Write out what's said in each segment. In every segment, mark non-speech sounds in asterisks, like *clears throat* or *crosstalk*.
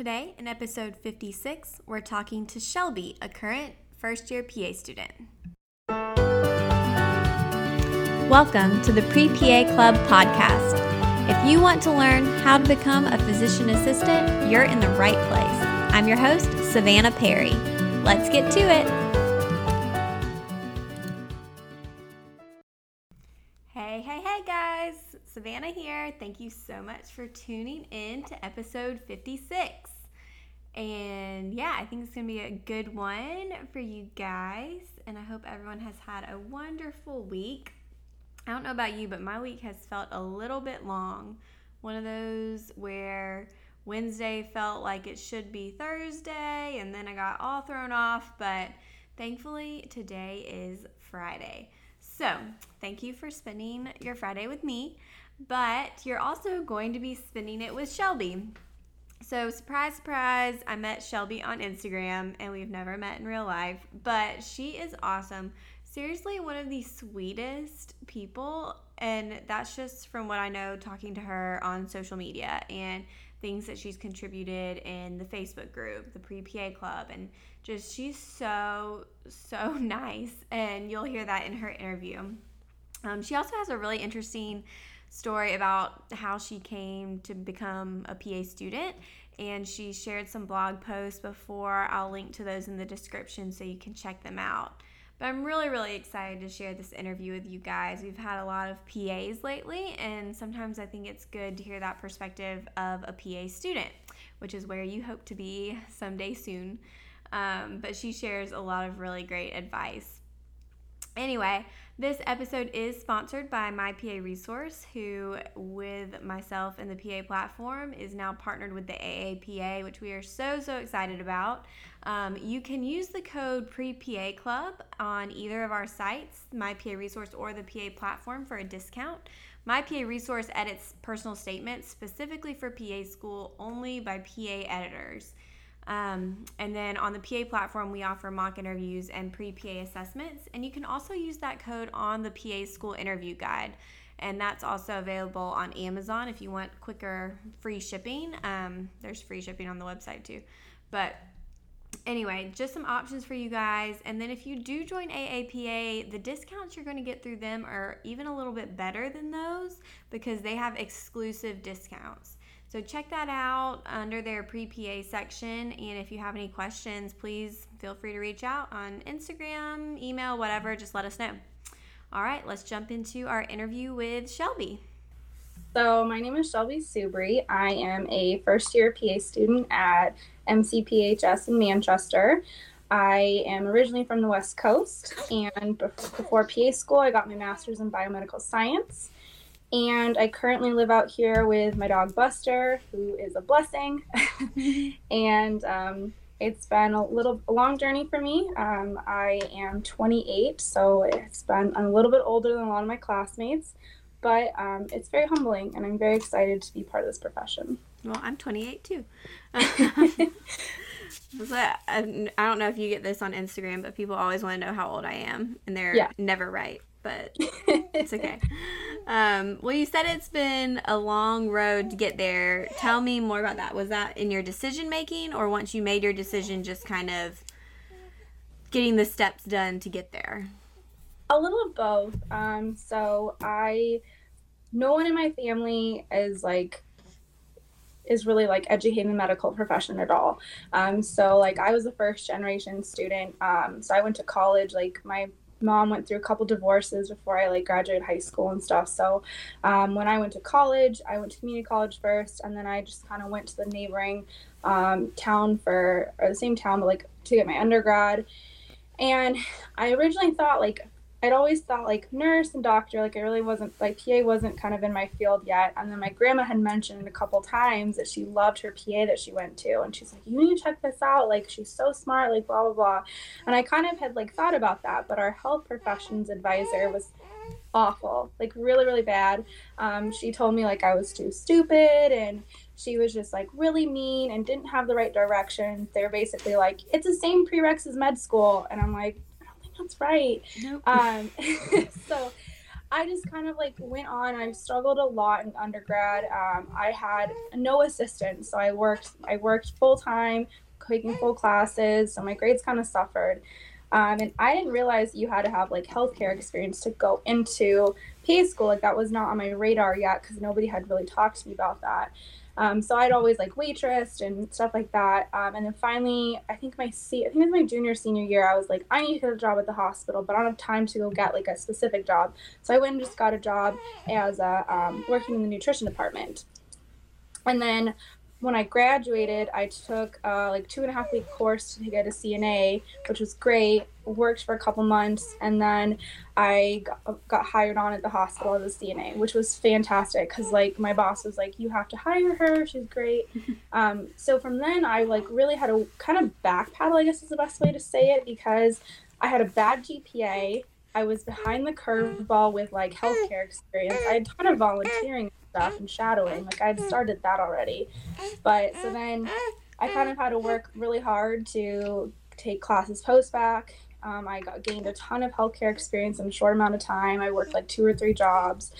Today, in episode 56, we're talking to Shelby, a current first year PA student. Welcome to the Pre PA Club podcast. If you want to learn how to become a physician assistant, you're in the right place. I'm your host, Savannah Perry. Let's get to it. Hey, hey, hey, guys. Savannah here. Thank you so much for tuning in to episode 56. And yeah, I think it's going to be a good one for you guys. And I hope everyone has had a wonderful week. I don't know about you, but my week has felt a little bit long. One of those where Wednesday felt like it should be Thursday, and then I got all thrown off. But thankfully, today is Friday. So, thank you for spending your Friday with me. But you're also going to be spending it with Shelby. So, surprise, surprise, I met Shelby on Instagram and we've never met in real life, but she is awesome. Seriously, one of the sweetest people. And that's just from what I know talking to her on social media and things that she's contributed in the Facebook group, the Pre PA Club. And just, she's so, so *laughs* nice. And you'll hear that in her interview. Um, she also has a really interesting story about how she came to become a PA student. And she shared some blog posts before. I'll link to those in the description so you can check them out. But I'm really, really excited to share this interview with you guys. We've had a lot of PAs lately, and sometimes I think it's good to hear that perspective of a PA student, which is where you hope to be someday soon. Um, but she shares a lot of really great advice. Anyway, this episode is sponsored by My PA Resource, who, with myself and the PA platform, is now partnered with the AAPA, which we are so, so excited about. Um, you can use the code PREPA Club on either of our sites, My PA Resource or the PA platform, for a discount. My PA Resource edits personal statements specifically for PA school only by PA editors. Um, and then on the PA platform, we offer mock interviews and pre PA assessments. And you can also use that code on the PA school interview guide. And that's also available on Amazon if you want quicker free shipping. Um, there's free shipping on the website too. But anyway, just some options for you guys. And then if you do join AAPA, the discounts you're going to get through them are even a little bit better than those because they have exclusive discounts. So check that out under their pre PA section. And if you have any questions, please feel free to reach out on Instagram, email, whatever. Just let us know. All right, let's jump into our interview with Shelby. So, my name is Shelby Subry. I am a first year PA student at MCPHS in Manchester. I am originally from the West Coast, and before PA school, I got my master's in biomedical science. And I currently live out here with my dog Buster, who is a blessing. *laughs* and um, it's been a little a long journey for me. Um, I am 28, so it's been I'm a little bit older than a lot of my classmates, but um, it's very humbling, and I'm very excited to be part of this profession. Well, I'm 28 too. *laughs* *laughs* I don't know if you get this on Instagram, but people always want to know how old I am, and they're yeah. never right but *laughs* it's okay. Um, well, you said it's been a long road to get there. Tell me more about that. Was that in your decision making, or once you made your decision, just kind of getting the steps done to get there? A little of both. Um, so I, no one in my family is like is really like educating the medical profession at all. Um, so like I was a first generation student. Um, so I went to college. Like my mom went through a couple divorces before I like graduated high school and stuff. So um, when I went to college, I went to community college first, and then I just kind of went to the neighboring um, town for or the same town, but like to get my undergrad. And I originally thought like I'd always thought like nurse and doctor, like I really wasn't like PA wasn't kind of in my field yet. And then my grandma had mentioned a couple times that she loved her PA that she went to, and she's like, "You need to check this out. Like she's so smart. Like blah blah blah." And I kind of had like thought about that, but our health professions advisor was awful, like really really bad. Um, she told me like I was too stupid and she was just like really mean and didn't have the right direction. They're basically like, it's the same prereqs as med school. And I'm like, that's right. Nope. Um, *laughs* *laughs* so I just kind of like went on. I struggled a lot in undergrad. Um, I had no assistance, so I worked. I worked full time, taking full classes, so my grades kind of suffered. Um, and I didn't realize you had to have like healthcare experience to go into PA school. Like that was not on my radar yet because nobody had really talked to me about that. Um, so I'd always like waitress and stuff like that. Um, and then finally, I think my se- I think it was my junior senior year. I was like, I need to get a job at the hospital, but I don't have time to go get like a specific job. So I went and just got a job as a um, working in the nutrition department. And then when I graduated, I took uh, like two and a half week course to get a CNA, which was great. Worked for a couple months, and then I got, got hired on at the hospital as a CNA, which was fantastic because like my boss was like, "You have to hire her. She's great." *laughs* um, so from then, I like really had a kind of backpedal, I guess is the best way to say it, because I had a bad GPA. I was behind the curveball with like healthcare experience. I had a ton of volunteering stuff and shadowing. Like I'd started that already. But so then I kind of had to work really hard to take classes post-bac. Um, I got gained a ton of healthcare experience in a short amount of time. I worked like two or three jobs,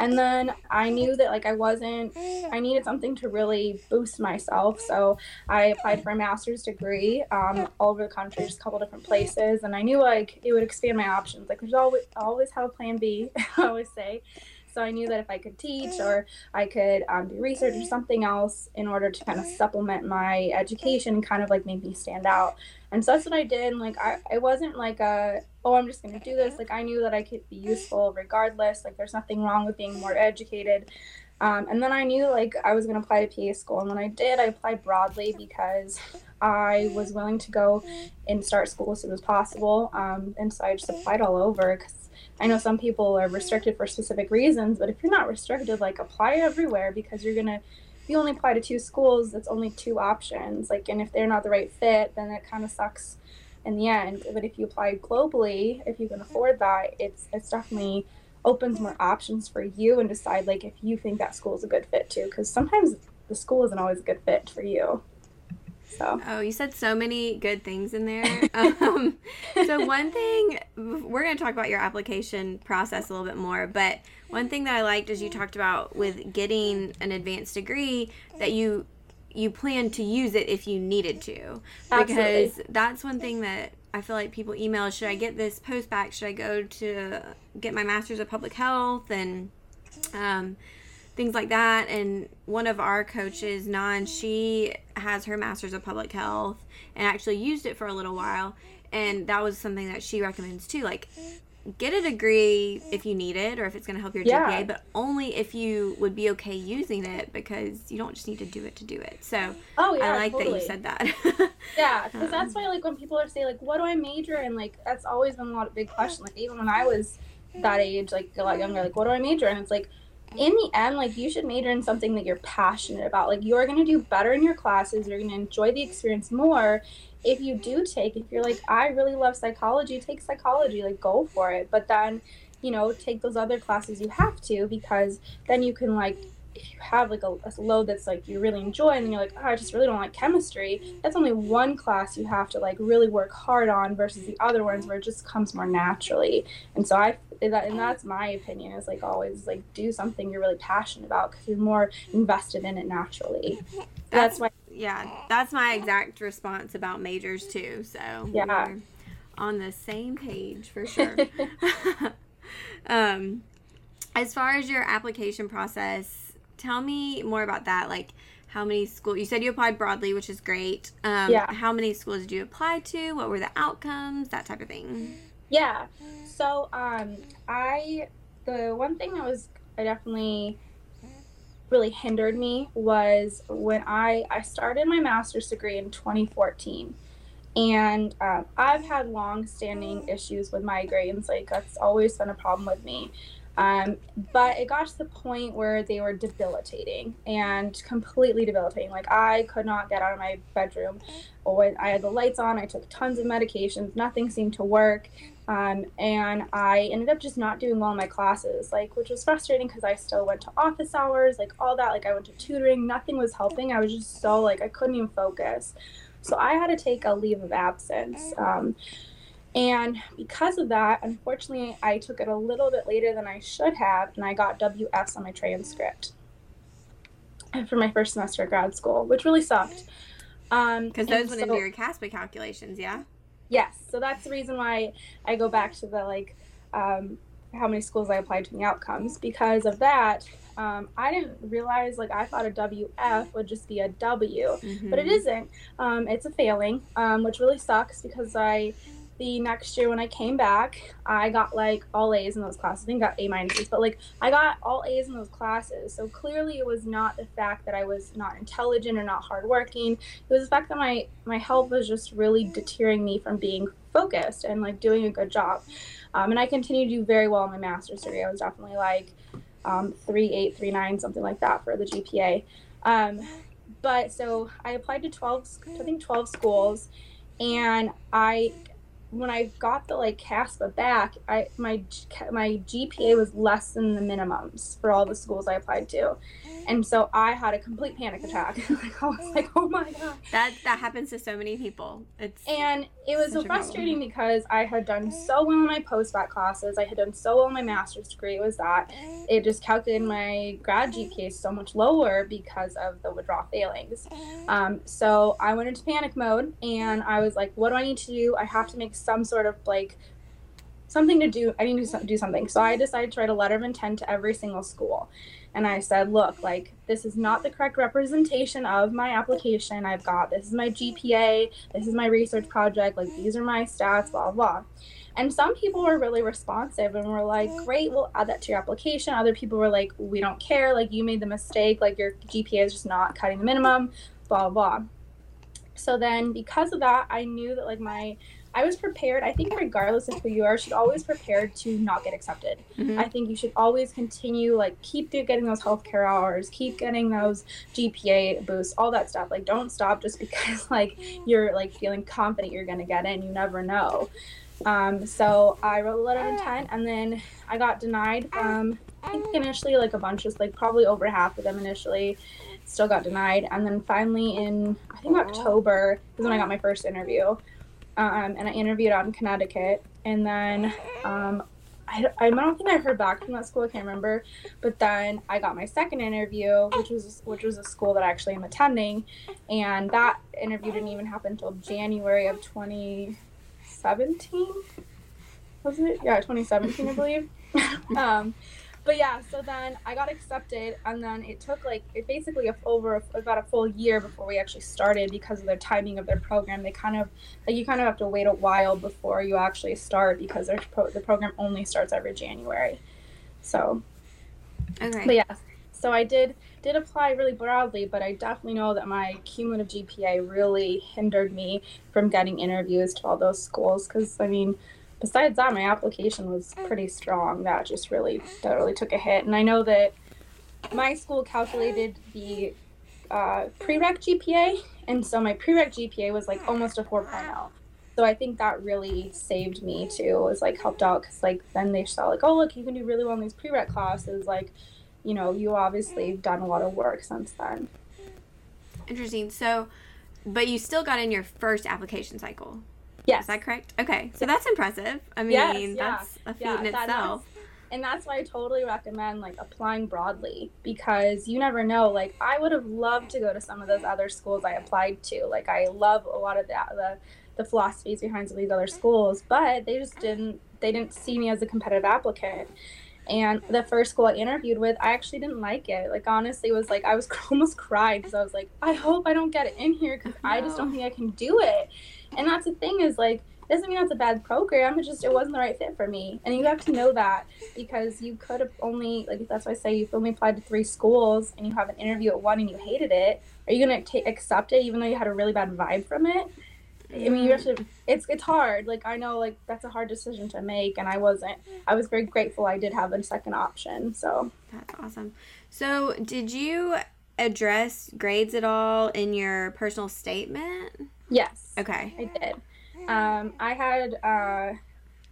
and then I knew that like I wasn't. I needed something to really boost myself, so I applied for a master's degree um, all over the country, just a couple different places, and I knew like it would expand my options. Like there's always always have a plan B. *laughs* I always say, so I knew that if I could teach or I could um, do research or something else in order to kind of supplement my education and kind of like make me stand out. And so that's what I did. And like, I, I wasn't like a, oh, I'm just going to do this. Like, I knew that I could be useful regardless. Like, there's nothing wrong with being more educated. Um, and then I knew like I was going to apply to PA school. And when I did, I applied broadly because I was willing to go and start school as soon as possible. Um, and so I just applied all over because I know some people are restricted for specific reasons, but if you're not restricted, like apply everywhere because you're gonna if you only apply to two schools, that's only two options. Like and if they're not the right fit, then it kind of sucks in the end. But if you apply globally, if you can afford that, it's it's definitely opens more options for you and decide like if you think that school is a good fit too because sometimes the school isn't always a good fit for you so. Oh, you said so many good things in there. *laughs* um, so one thing we're going to talk about your application process a little bit more, but one thing that I liked is you talked about with getting an advanced degree that you you plan to use it if you needed to Absolutely. because that's one thing that I feel like people email should I get this post-bac should I go to get my master's of public health and um, things like that. And one of our coaches, Nan, she has her master's of public health and actually used it for a little while. And that was something that she recommends too. Like, get a degree if you need it or if it's going to help your Yeah. GPA, but only if you would be okay using it because you don't just need to do it to do it. So Oh yeah, I like totally. that you said that. *laughs* Yeah, because Um, that's why like when people are saying like, what do I major in? Like that's always been a lot of big question. Like even when I was that age, like a lot younger, like what do I major in? It's like in the end, like you should major in something that you're passionate about. Like you're gonna do better in your classes. You're gonna enjoy the experience more if you do take. If you're like, I really love psychology, take psychology. Like go for it. But then, you know, take those other classes you have to because then you can like if you have like a, a load that's like you really enjoy and then you're like oh, i just really don't like chemistry that's only one class you have to like really work hard on versus the other ones where it just comes more naturally and so i that, and that's my opinion is like always like do something you're really passionate about because you're more invested in it naturally that's why yeah, that's my exact response about majors too. So Yeah. on the same page for sure. *laughs* *laughs* um, as far as your application process, tell me more about that. Like, how many schools? You said you applied broadly, which is great. Um, Yeah. How many schools did you apply to? What were the outcomes? That type of thing. Yeah. So um I the one thing that was I definitely really hindered me was when I I started my master's degree in 2014. And um, I've had long-standing issues with migraines. Like that's always been a problem with me. Um, but it got to the point where they were debilitating and completely debilitating. Like I could not get out of my bedroom. Or I had the lights on. I took tons of medications. Nothing seemed to work. Um, and I ended up just not doing well in my classes, like which was frustrating because I still went to office hours, like all that. Like I went to tutoring, nothing was helping. I was just so like I couldn't even focus. So I had to take a leave of absence. Um, And because of that, unfortunately, I took it a little bit later than I should have, and I got WFs on my transcript for my first semester of grad school, which really sucked. Um, Because and those went so- into your CASPA calculations, yeah? Yes, so that's the reason why I go back to the like um, how many schools I applied to and the outcomes. Because of that, um, I didn't realize like I thought a WF would just be a W, but it Mhm. isn't. Um, it's a failing, um, which really sucks because I the next year when I came back, I got like all A's in those classes. I think I got A minuses, but like I got all A's in those classes. So clearly, it was not the fact that I was not intelligent or not hardworking. It was the fact that my my health was just really deterring me from being focused and like doing a good job. Um, and I continued to do very well in my master's degree. I was definitely like um, three eight, three nine, something like that for the GPA. Um, but so I applied to twelve, I think twelve schools, and I when I got the like CASPA back, I my my GPA was less than the minimums for all the schools I applied to, and so I had a complete panic attack. *laughs* like I was like, oh my god. That that happens to so many people. It's And it was so Such problem. frustrating because I had done so well in my post-bac classes. I had done so well in my master's degree. It was that it just calculated my grad GPA so much lower because of the withdrawal failings. Um, so I went into panic mode and I was like, what do I need to do? I have to make some sort of like something to do. I need to do something. So I decided to write a letter of intent to every single school. And I said, look, like, this is not the correct representation of my application. I've got this is my GPA, this is my research project, like, these are my stats, blah, blah. And some people were really responsive and were like, great, we'll add that to your application. Other people were like, we don't care, like, you made the mistake, like, your GPA is just not cutting the minimum, blah, blah. So then, because of that, I knew that, like, my I was prepared. I think regardless of who you are, you should always prepare to not get accepted. Mhm. I think you should always continue, like, keep getting those healthcare hours, keep getting those GPA boosts, all that stuff. Like, don't stop just *laughs* because, like, you're, like, feeling confident you're going to get in. You never know. Um, so I wrote a letter of intent, and then I got denied. Um, I think initially, like, a bunch of, like, probably over half of them initially still got denied. And then finally, in, I think, October is when I got my first interview. Um, and I interviewed out in Connecticut. And then um, I, I don't think I heard back from that school. I can't remember. But then I got my second interview, which was which was a school that I actually am attending, and that interview didn't even happen until January of 2017. Was it? Yeah, 2017, I believe. *laughs* um, but yeah, so then I got accepted, and then it took like it basically a, over about a full year before we actually started because of the timing of their program. They kind of like you kind of have to wait a while before you actually start because their pro- the program only starts every January. So, Okay. but yeah, so I did did apply really broadly, but I definitely know that my cumulative GPA really hindered me from getting interviews to all those schools. Because I mean, besides that, my application was pretty strong. That just really that really took a hit, and I know that my school calculated the uh, prereq GPA, and so my prereq GPA was like almost a 4.0. So I think that really saved me too. It Was like helped out because like then they saw like oh look you can do really well in these prereq classes like you know you obviously have done a lot of work since then. Interesting. So, but you still got in your first application cycle. Yes. Is that correct? Okay. So that's impressive. I mean, Yes, yeah, that's a feat yeah, in itself. and that's why I totally recommend like applying broadly because you never know. Like I would have loved to go to some of those other schools I applied to. Like I love a lot of the the, the philosophies behind some of these other schools, but they just didn't they didn't see me as a competitive applicant. And the first school I interviewed with, I actually didn't like it. Like honestly, it was like I was *laughs* almost cried because I was like, I hope I don't get it in here because oh, I just don't think I can do it. And that's the thing is like doesn't mean that's a bad program. It just it wasn't the right fit for me, and you have to know that because you could have only like that's why I say you've only applied to three schools and you have an interview at one and you hated it. Are you gonna ta accept it even though you had a really bad vibe from it? I mean, you have to. It's it's hard. Like I know, like that's a hard decision to make, and I wasn't. I was very grateful I did have a second option. So That's awesome. So, did you address grades at all in your personal statement? Yes, Okay. I did. Um, I had uh,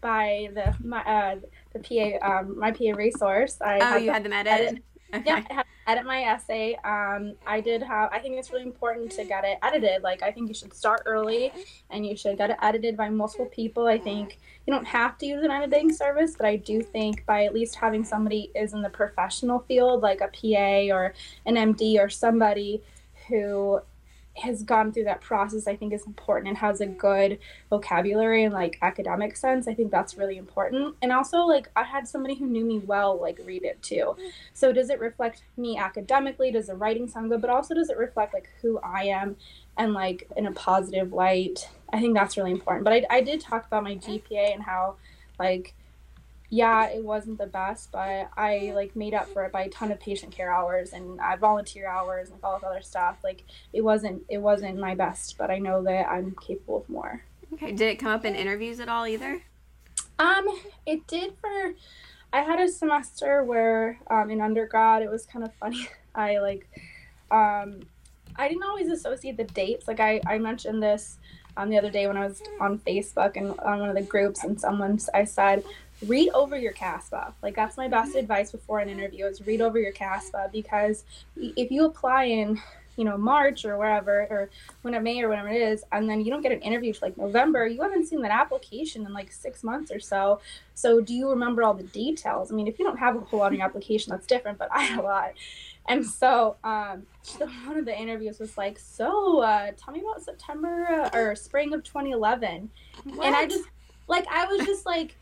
by the my uh, the PA um, my PA resource. I Oh, had you had them edit. Okay. Yeah, I had edit my essay. Um, I did have. I think it's really important to get it edited. Like I think you should start early, and you should get it edited by multiple people. I think you don't have to use an editing service, but I do think by at least having somebody is in the professional field, like a PA or an MD or somebody who has gone through that process i think is important and has a good vocabulary and like academic sense i think that's really important. And also like i had somebody who knew me well like read it too. So does it reflect me academically? Does the writing sound good? But also does it reflect like who i am and like in a positive light? I think that's really important. But i, I did talk about my gpa and how like yeah, it wasn't the best, but I like made up for it by a ton of patient care hours and uh, volunteer hours and all this other stuff. Like it wasn't it wasn't my best, but I know that I'm capable of more. Okay. Did it come up in interviews at all either? Um, it did for. I had a semester where um, in undergrad it was kind of funny. *laughs* I like, um, I didn't always associate the dates. Like I I mentioned this um, the other day when I was on Facebook and on one of the groups, and someone I said, read over your CASPA. Like that's my best advice before an interview is read over your CASPA because if you apply in you know March or wherever or when it May or whatever it is, and then you don't get an interview till like November, you haven't seen that application in like six months or so. So do you remember all the details? I mean, if you don't have a whole lot on your application, that's different. But *laughs* I had a lot. And so, um, *laughs* one of the interviews was like, "So, uh, tell me about September uh, or spring of 2011," what? and I just, like, I was just like,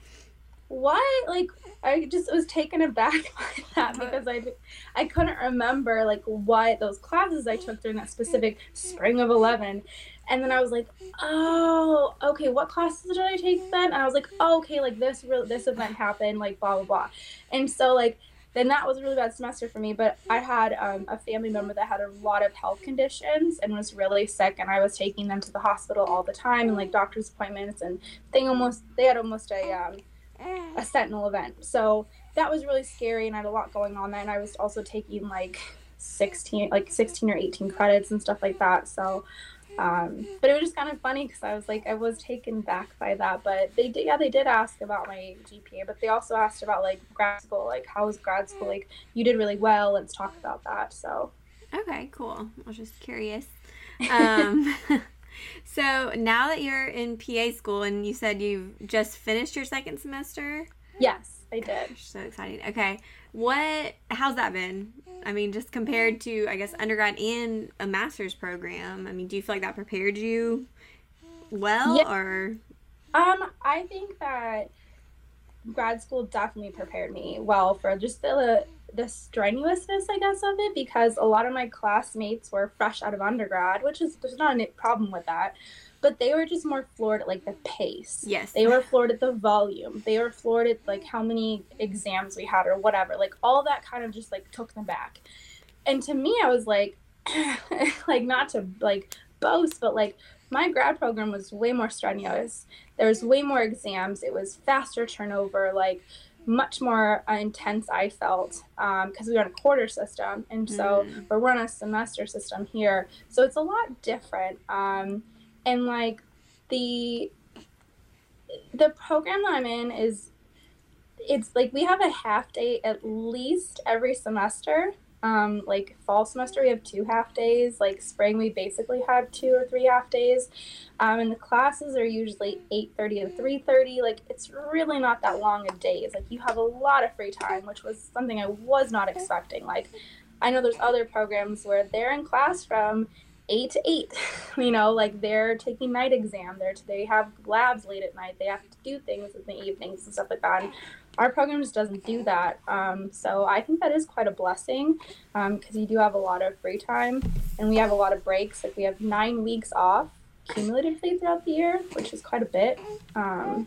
what? Like i just was taken aback *laughs* by that because i i couldn't remember like what those classes i took during that specific spring of 11 and then i was like oh okay what classes did i take then? And i was like oh, okay like this real this event happened like blah blah blah. And so like then that was a really bad semester for me but i had um, a family member that had a lot of health conditions and was really sick and i was taking them to the hospital all the time and like doctor's appointments and they almost they had almost a um, a sentinel event. So that was really scary and I had a lot going on there and I was also taking like 16 like 16 or 18 credits and stuff like that. So um, but it was just kind of funny because I was like I was taken back by that. But they did yeah they did ask about my GPA, but they also asked about like grad school, like how was grad school? Like you did really well. Let's talk about that. So okay, cool. I was just curious. Um, *laughs* So now that you're in PA school and you said you've just finished your second semester? Yes, I did. So exciting. Okay. What how's that been? I mean, just compared to I guess undergrad and a master's program. I mean, do you feel like that prepared you well yeah. or um I think that grad school definitely prepared me well for just the the strenuousness, I guess, of it because a lot of my classmates were fresh out of undergrad, which is there's not a problem with that. But they were just more floored at like the pace. Yes. They were floored at the volume. They were floored at like how many exams we had or whatever. Like all that kind of just like took them back. And to me, I was like, *laughs* like not to like boast, but like my grad program was way more strenuous. There was way more exams. It was faster turnover. Like much more uh, intense I felt because um, we run a quarter system, and so mm. we're on a semester system here. So it's a lot different. Um, and like the the program that I'm in is it's like we have a half day at least every semester um, like fall semester we have two half days. Like spring we basically have two or three half days. Um, and the classes are usually 8.30 to 3.30 like it's really not that long of days. Like you have a lot of free time which was something i was not expecting. Like i know there's other programs where they're in class from 8 to 8 *laughs* you know like they're taking night exam. They're they have labs late at night. They have to do things in the evenings and stuff like that. And our program just doesn't do that. Um, so I think that is quite a blessing because um, you do have a lot of free time and we have a lot of breaks. Like we have nine weeks off cumulatively throughout the year, which is quite a bit. Um,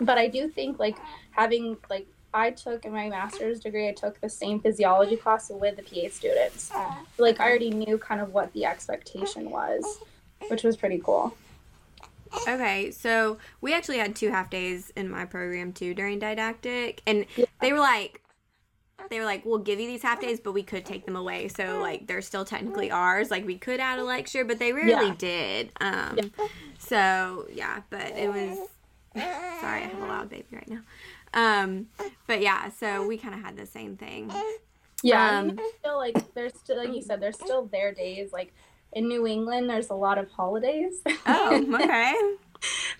but I do think like having like I took in my master's degree, I took the same physiology class with the PA students. Like I already knew kind of what the expectation was, which was pretty cool. Okay, so we actually had two half days in my program too during didactic, and yeah. they were like, they were like, we'll give you these half days, but we could take them away. So like they're still technically ours. Like we could add a lecture, but they rarely yeah. did. Um, yeah. so yeah, but it was. Sorry, I have a loud baby right now. Um, but yeah, so we kind of had the same thing. Yeah, Um, still like there's still like you said, there's still their days. Like in New England, there's a lot of holidays. Oh, *laughs* okay.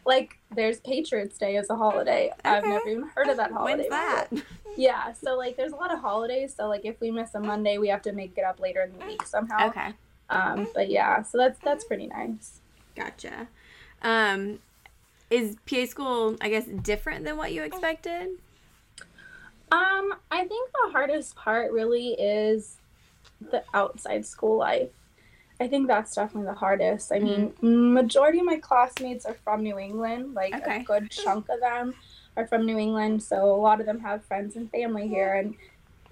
like there's Patriots Day as a holiday. I've never even heard of that holiday. When's that? before. Yeah, so like there's a lot of holidays. So like if we miss a Monday, we have to make it up later in the week somehow. Okay, Um, but yeah, so that's that's pretty nice. gotcha. Um, is PA school, I guess, different than what you expected? Um, I think the hardest part really is the outside school life. I think that's definitely the hardest. I mean, majority of my classmates are from New England. Like Okay. a good chunk of them are from New England, so a lot of them have friends and family here and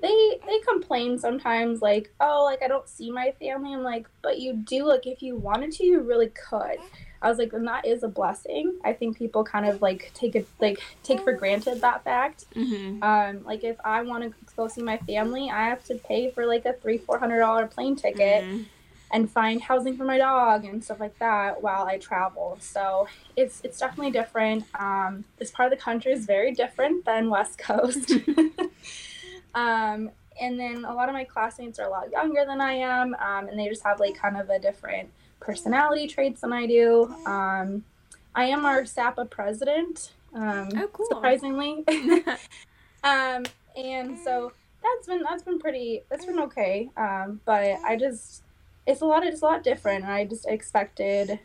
they they complain sometimes like, "Oh, like I don't see my family." I'm like, "But you do like if you wanted to, you really could." I was like, and that is a blessing. I think people kind of like take it like take for granted that fact. Mm-hmm. Um, like if I want to go see my family, I have to pay for like a three four hundred dollar plane ticket and find housing for my dog and stuff like that while I travel. So it's it's definitely different. Um, this part of the country is very different than West *laughs* Coast. *laughs* um, and then a lot of my classmates are a lot younger than I am, um, and they just have like kind of a different personality traits than I do. Um, I am our SAPA president. Um, Oh, cool. Surprisingly. *laughs* um, and so that's been that's been pretty that's been okay. Um, but I just it's a lot it's a lot different. I just expected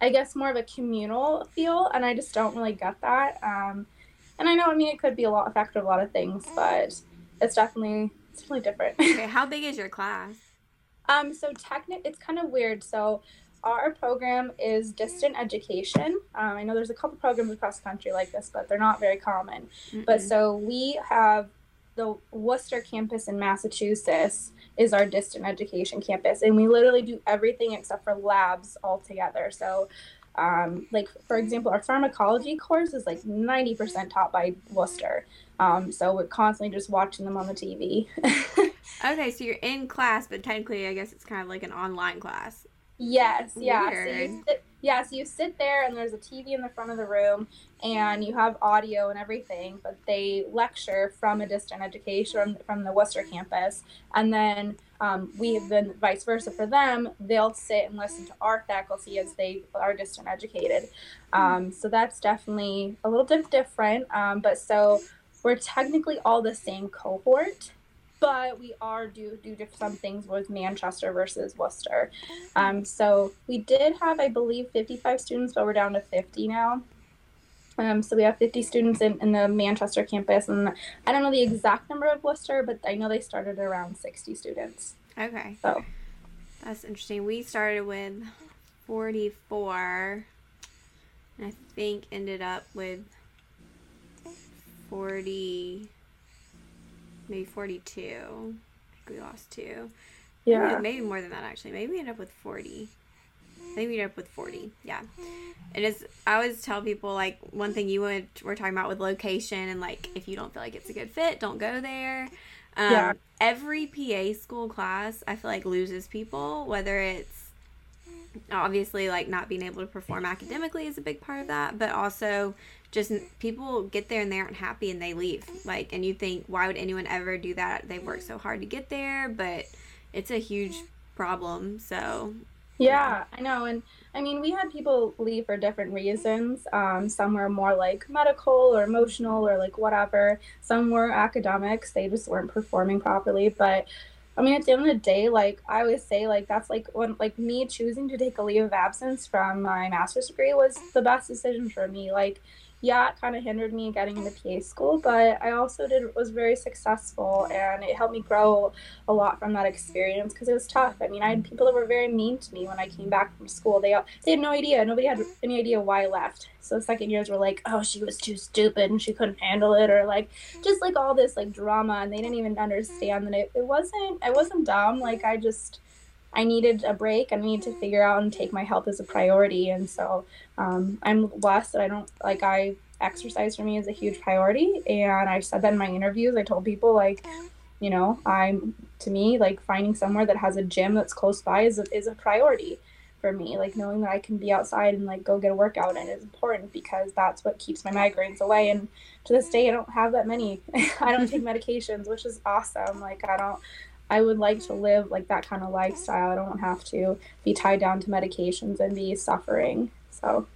I guess more of a communal feel, and I just don't really get that. Um, and I know I mean it could be a lot a factor of a lot of things, but it's definitely it's definitely different. *laughs* okay, how big is your class? Um, so technic, it's kind of weird. So our program is distant education. Um, I know there's a couple programs across the country like this, but they're not very common. But Mm-mm. so we have the Worcester campus in Massachusetts is our distant education campus, and we literally do everything except for labs altogether. So. Um, like for example, our pharmacology course is like 90% taught by Worcester. Um, so we're constantly just watching them on the TV. *laughs* okay, so you're in class, but technically, I guess it's kind of like an online class. Yes, yeah. So Weird. you sit, yeah, so you sit there and there's a TV in the front of the room and you have audio and everything, but they lecture from a distant education from the Worcester campus. And then um, we have been vice versa for them. They'll sit and listen to our faculty as they are distant educated. Um, so that's definitely a little bit different. Um, but so we're technically all the same cohort but we are do do diff- some things with Manchester versus Worcester. Um, so we did have, I believe, 55 students, but we're down to 50 now. Um, so we have 50 students in, in the Manchester campus, and I don't know the exact number of Worcester, but I know they started around 60 students. Okay. So That's interesting. We started with 44, and I think ended up with 40, maybe 42. I think we lost two. Yeah, maybe more than that, actually. Maybe we ended up with 40. I think we ended up with 40. Yeah. And it's, I always tell people, like, one thing you would, were talking about with location and, like, if you don't feel like it's a good fit, don't go there. Um, Yeah. Every PA school class, I feel like, loses people, whether it's obviously, like, not being able to perform academically is a big part of that, but also just people get there and they aren't happy and they leave. Like, and you think, why would anyone ever do that? They worked so hard to get there, but it's a huge problem. So, Yeah, I know. And I mean, we had people leave for different reasons. Um, some were more like medical or emotional or like whatever. Some were academics. They just weren't performing properly. But I mean, at the end of the day, like I always say, like that's like when like me choosing to take a leave of absence from my master's degree was the best decision for me. Like, yeah, it kind of hindered me getting into PA school, but I also did was very successful, and it helped me grow a lot from that experience because it was tough. I mean, I had people that were very mean to me when I came back from school. They all they had no idea. Nobody had any idea why I left. So second years were like, oh, she was too stupid and she couldn't handle it, or like just like all this like drama, and they didn't even understand that it, it wasn't I wasn't dumb. Like I just I needed a break. I needed to figure out and take my health as a priority, and so um, I'm blessed that I don't like I exercise for me is a huge priority, and I said that in my interviews. I told people like you know i'm to me like finding somewhere that has a gym that's close by is a, is a priority for me. Like knowing that I can be outside and like go get a workout and is important because that's what keeps my migraines away. And to this day, I don't have that many. *laughs* I don't take *laughs* medications, which is awesome. Like I don't. I would like to live like that kind of lifestyle. I don't have to be tied down to medications and be suffering. So.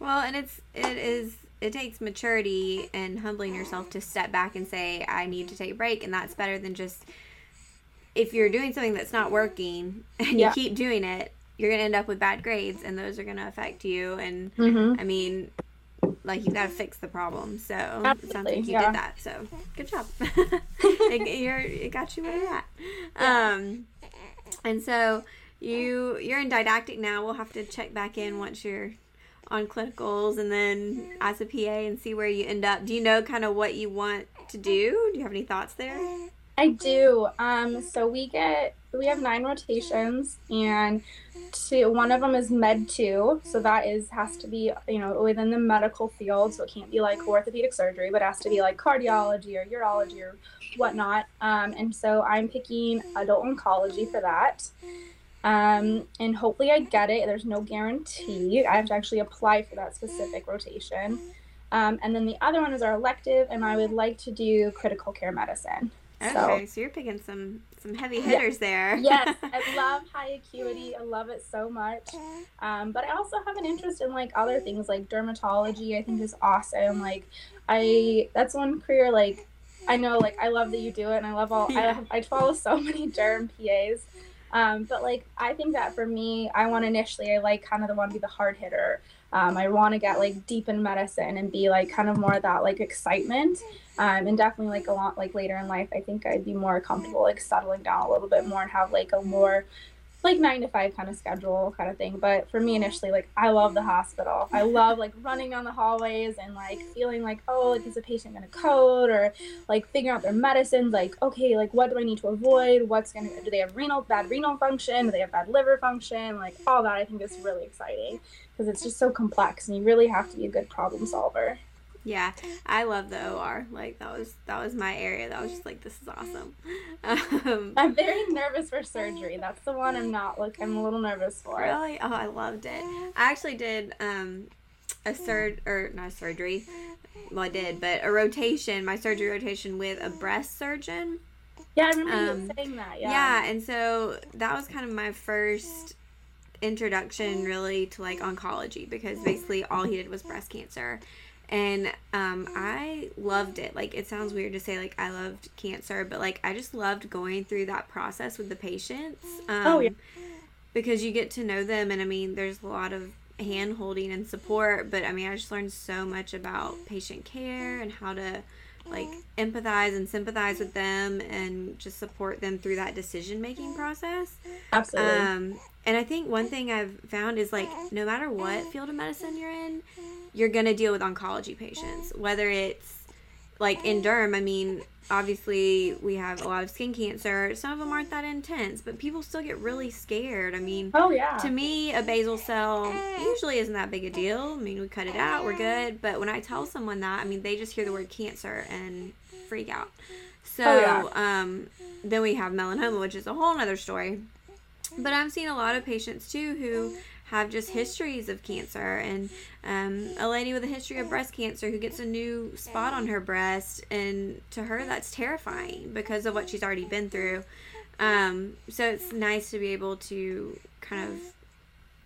Well, and it's it is it takes maturity and humbling yourself to step back and say I need to take a break, and that's better than just if you're doing something that's not working *laughs* and yeah. you keep doing it, you're gonna end up with bad grades, and those are gonna affect you. And mm-hmm. I mean, like you gotta fix the problem. So Absolutely, it sounds like you yeah. did that. So good job. *laughs* *laughs* it, you're, it got you where you're at. Yeah. Um, and so you you're in didactic now. We'll have to check back in once you're on clinicals and then as a PA and see where you end up. Do you know kind of what you want to do? Do you have any thoughts there? I do. Um, so we get we have nine rotations, and two one of them is med two. So that is has to be you know within the medical field. So it can't be like orthopedic surgery, but it has to be like cardiology or urology or whatnot. Um, and so I'm picking adult oncology for that. Um, and hopefully I get it. There's no guarantee. I have to actually apply for that specific rotation. Um, and then the other one is our elective, and I would like to do critical care medicine. Okay, so, so you're picking some some heavy hitters yeah. there. yes, I *laughs* love high acuity. I love it so much. Um, but I also have an interest in like other things like dermatology. I think is awesome. Like, I that's one career like I know like I love that you do it, and I love all yeah. I I follow so *laughs* many derm PAs. Um, but like I think that for me, I want initially I like kind of the one to be the hard hitter. Um, I want to get like deep in medicine and be like kind of more that like excitement. Um, and definitely like a lot like later in life, I think I'd be more comfortable like settling down a little bit more and have like a more like nine to five kind of schedule kind of thing. But for me initially, like I love the hospital. I love like running down the hallways and like feeling like, oh, like is a patient gonna code or like figuring out their medicines, like, okay, like what do I need to avoid? What's gonna do they have renal bad renal function? Do they have bad liver function? Like all that I think is really exciting because it's just so complex and you really have to be a good problem solver. Yeah, I love the OR. Like that was that was my area. That was just like this is awesome. Um, *laughs* I'm very nervous for surgery. That's the one I'm not like I'm a little nervous for. Really? Oh, I loved it. I actually did um a surg or not a surgery. Well, I did, but a rotation, my surgery rotation with a breast surgeon. Yeah, I remember um, you saying that. Yeah. Yeah, and so that was kind of my first introduction really to like oncology because basically all he did was breast cancer and um, I loved it. Like it sounds weird to say like I loved cancer, but like I just loved going through that process with the patients. Um, oh yeah. Because you get to know them, and I mean, there's a lot of hand holding and support, but I mean, I just learned so much about patient care and how to like empathize and sympathize with them and just support them through that decision making process. Absolutely. Um, and I think one thing I've found is like no matter what field of medicine you're in, you're going to deal with oncology patients, whether it's like in derm, I mean, obviously we have a lot of skin cancer. Some of them aren't that intense, but people still get really scared. I mean, oh yeah. To me, a basal cell usually isn't that big a deal. I mean, we cut it out, we're good. But when I tell someone that, I mean, they just hear the word cancer and freak out. So, oh, yeah. um, then we have melanoma, which is a whole other story. But I'm seeing a lot of patients too who have just histories of cancer and um, a lady with a history of breast cancer who gets a new spot on her breast and to her that's terrifying because of what she's already been through. Um, so it's nice to be able to kind of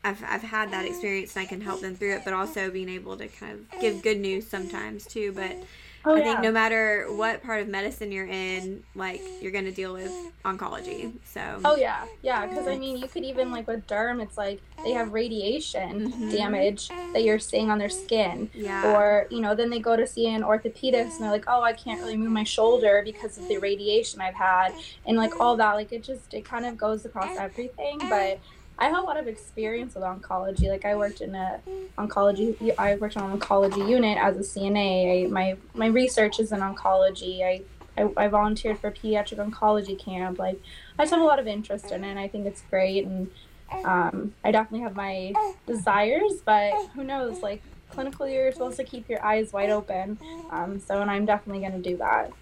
I've, I've had that experience and I can help them through it but also being able to kind of give good news sometimes too. But Oh, I think no matter what part of medicine you're in, like you're gonna deal with oncology. So. Oh yeah, yeah. Because I mean, you could even like with derm, it's like they have radiation mm-hmm. damage that you're seeing on their skin. Yeah. Or you know, then they go to see an orthopedist and they're like, oh, I can't really move my shoulder because of the radiation I've had, and like all that. Like it just it kind of goes across everything, but I have a lot of experience with oncology. Like I worked in a oncology. I worked on an oncology unit as a CNA. I, my my research is in oncology. I, I, I volunteered for pediatric oncology camp. Like I just have a lot of interest in it. and I think it's great, and um, I definitely have my desires. But who knows? Like clinically, you're supposed to keep your eyes wide open. Um, so, and I'm definitely going to do that.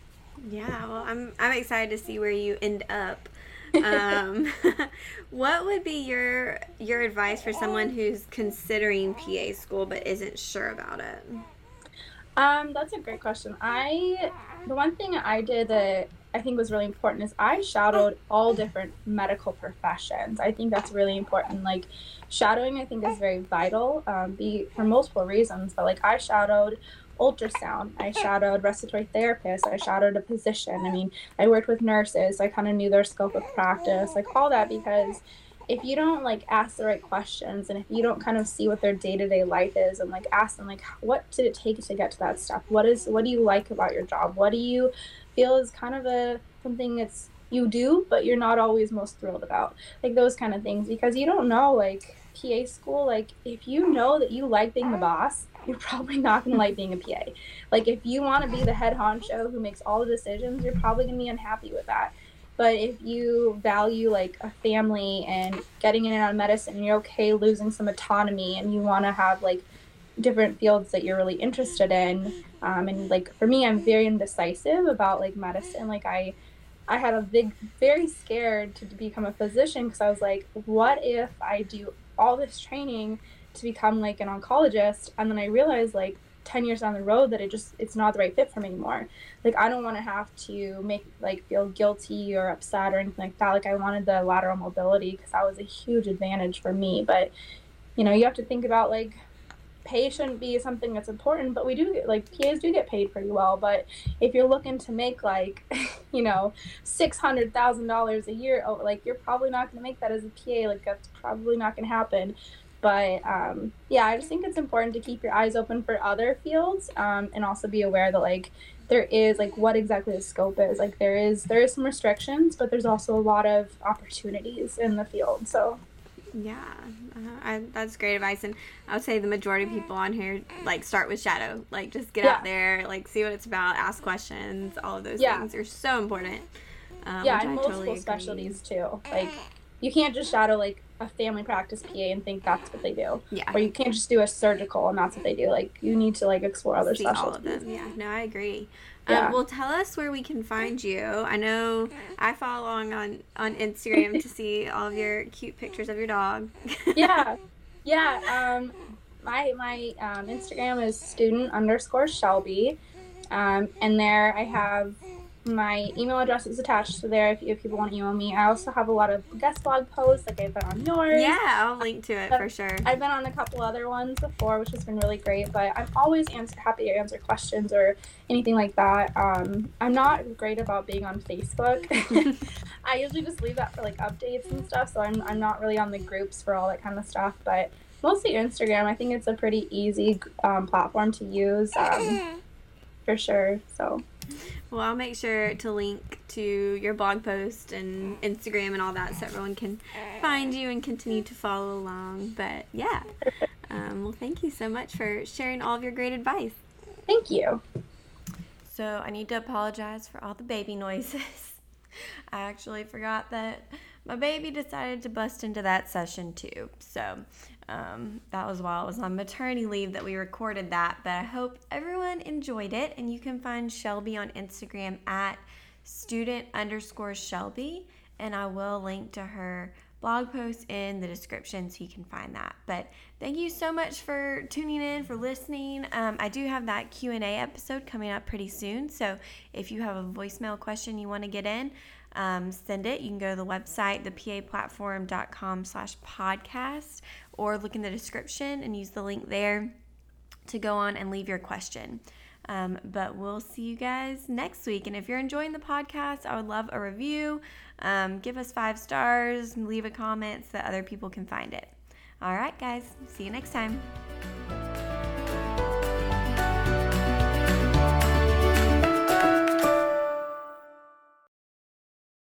Yeah, well, I'm I'm excited to see where you end up um, *laughs* what would be your your advice for someone who's considering PA school but isn't sure about it? Um, that's a great question. I the one thing I did that I think was really important is I shadowed all different medical professions. I think that's really important. Like shadowing, I think is very vital. Um, be for multiple reasons, but like I shadowed ultrasound. I shadowed respiratory therapists. I shadowed a physician. I mean, I worked with nurses. I kind of knew their scope of practice, like all that, because if you don't like ask the right questions and if you don't kind of see what their day-to-day life is and like ask them like what did it take to get to that step what is what do you like about your job what do you feel is kind of a something that's you do but you're not always most thrilled about like those kind of things because you don't know like pa school like if you know that you like being the boss you're probably not going to like being a pa like if you want to be the head honcho who makes all the decisions you're probably going to be unhappy with that but if you value like a family and getting in and out of medicine, and you're okay losing some autonomy, and you want to have like different fields that you're really interested in, um, and like for me, I'm very indecisive about like medicine. Like I, I had a big, very scared to become a physician because I was like, what if I do all this training to become like an oncologist, and then I realized like 10 years down the road that it just it's not the right fit for me anymore. Like i don't want to have to make like feel guilty or upset or anything like that. Like i wanted the lateral mobility because that was a huge advantage for me. But you know you have to think about like pay shouldn't be something that's important but we do get like pas do get paid pretty well but if you're looking to make like *laughs* you know $600000 a year oh, like you're probably not going to make that as a pa like that's probably not going to happen but um, yeah, I just think it's important to keep your eyes open for other fields um, and also be aware that like there is like what exactly the scope is. Like there is there is some restrictions, but there's also a lot of opportunities in the field. So yeah, uh, I, that's great advice, and I would say the majority of people on here like start with shadow, like just get yeah. out there, like see what it's about, ask questions, all of those yeah. things are so important. Um, yeah, and multiple totally specialties too. Like you can't just shadow like a family practice PA and think that's what they do. Yeah. Or you can't just do a surgical and that's what they do. Like you need to like explore other See specialties. All of them. Yeah. No, I agree. Um, yeah. Um, well, tell us where we can find you. I know I follow along on on Instagram to see all of your cute pictures of your dog. *laughs* yeah. Yeah. Um, my my um, Instagram is student underscore Shelby. Um, and there I have my email address is attached to there if, if people want to email me. I also have a lot of guest blog posts, like I've been on yours. Yeah, I'll link to it for sure. I've been on a couple other ones before, which has been really great. But I'm always answer, happy to answer questions or anything like that. Um, I'm not great about being on Facebook. *laughs* I usually just leave that for like updates and stuff. So I'm I'm not really on the groups for all that kind of stuff, but mostly Instagram. I think it's a pretty easy um, platform to use um, *clears throat* for sure. So. Well, I'll make sure to link to your blog post and Instagram and all that so everyone can find you and continue to follow along. But yeah, um, well, thank you so much for sharing all of your great advice. Thank you. So, I need to apologize for all the baby noises. *laughs* I actually forgot that my baby decided to bust into that session too. So, um, that was while I was on maternity leave that we recorded that. But I hope everyone enjoyed it. And you can find Shelby on Instagram at student underscore Shelby. And I will link to her blog post in the description so you can find that. But thank you so much for tuning in, for listening. Um, I do have that Q&A episode coming up pretty soon. So if you have a voicemail question you want to get in, um, send it. You can go to the website, thepaplatform.com slash podcast, or look in the description and use the link there to go on and leave your question. Um, but we'll see you guys next week. And if you're enjoying the podcast, I would love a review. Um, give us five stars, leave a comment so that other people can find it. All right, guys. See you next time.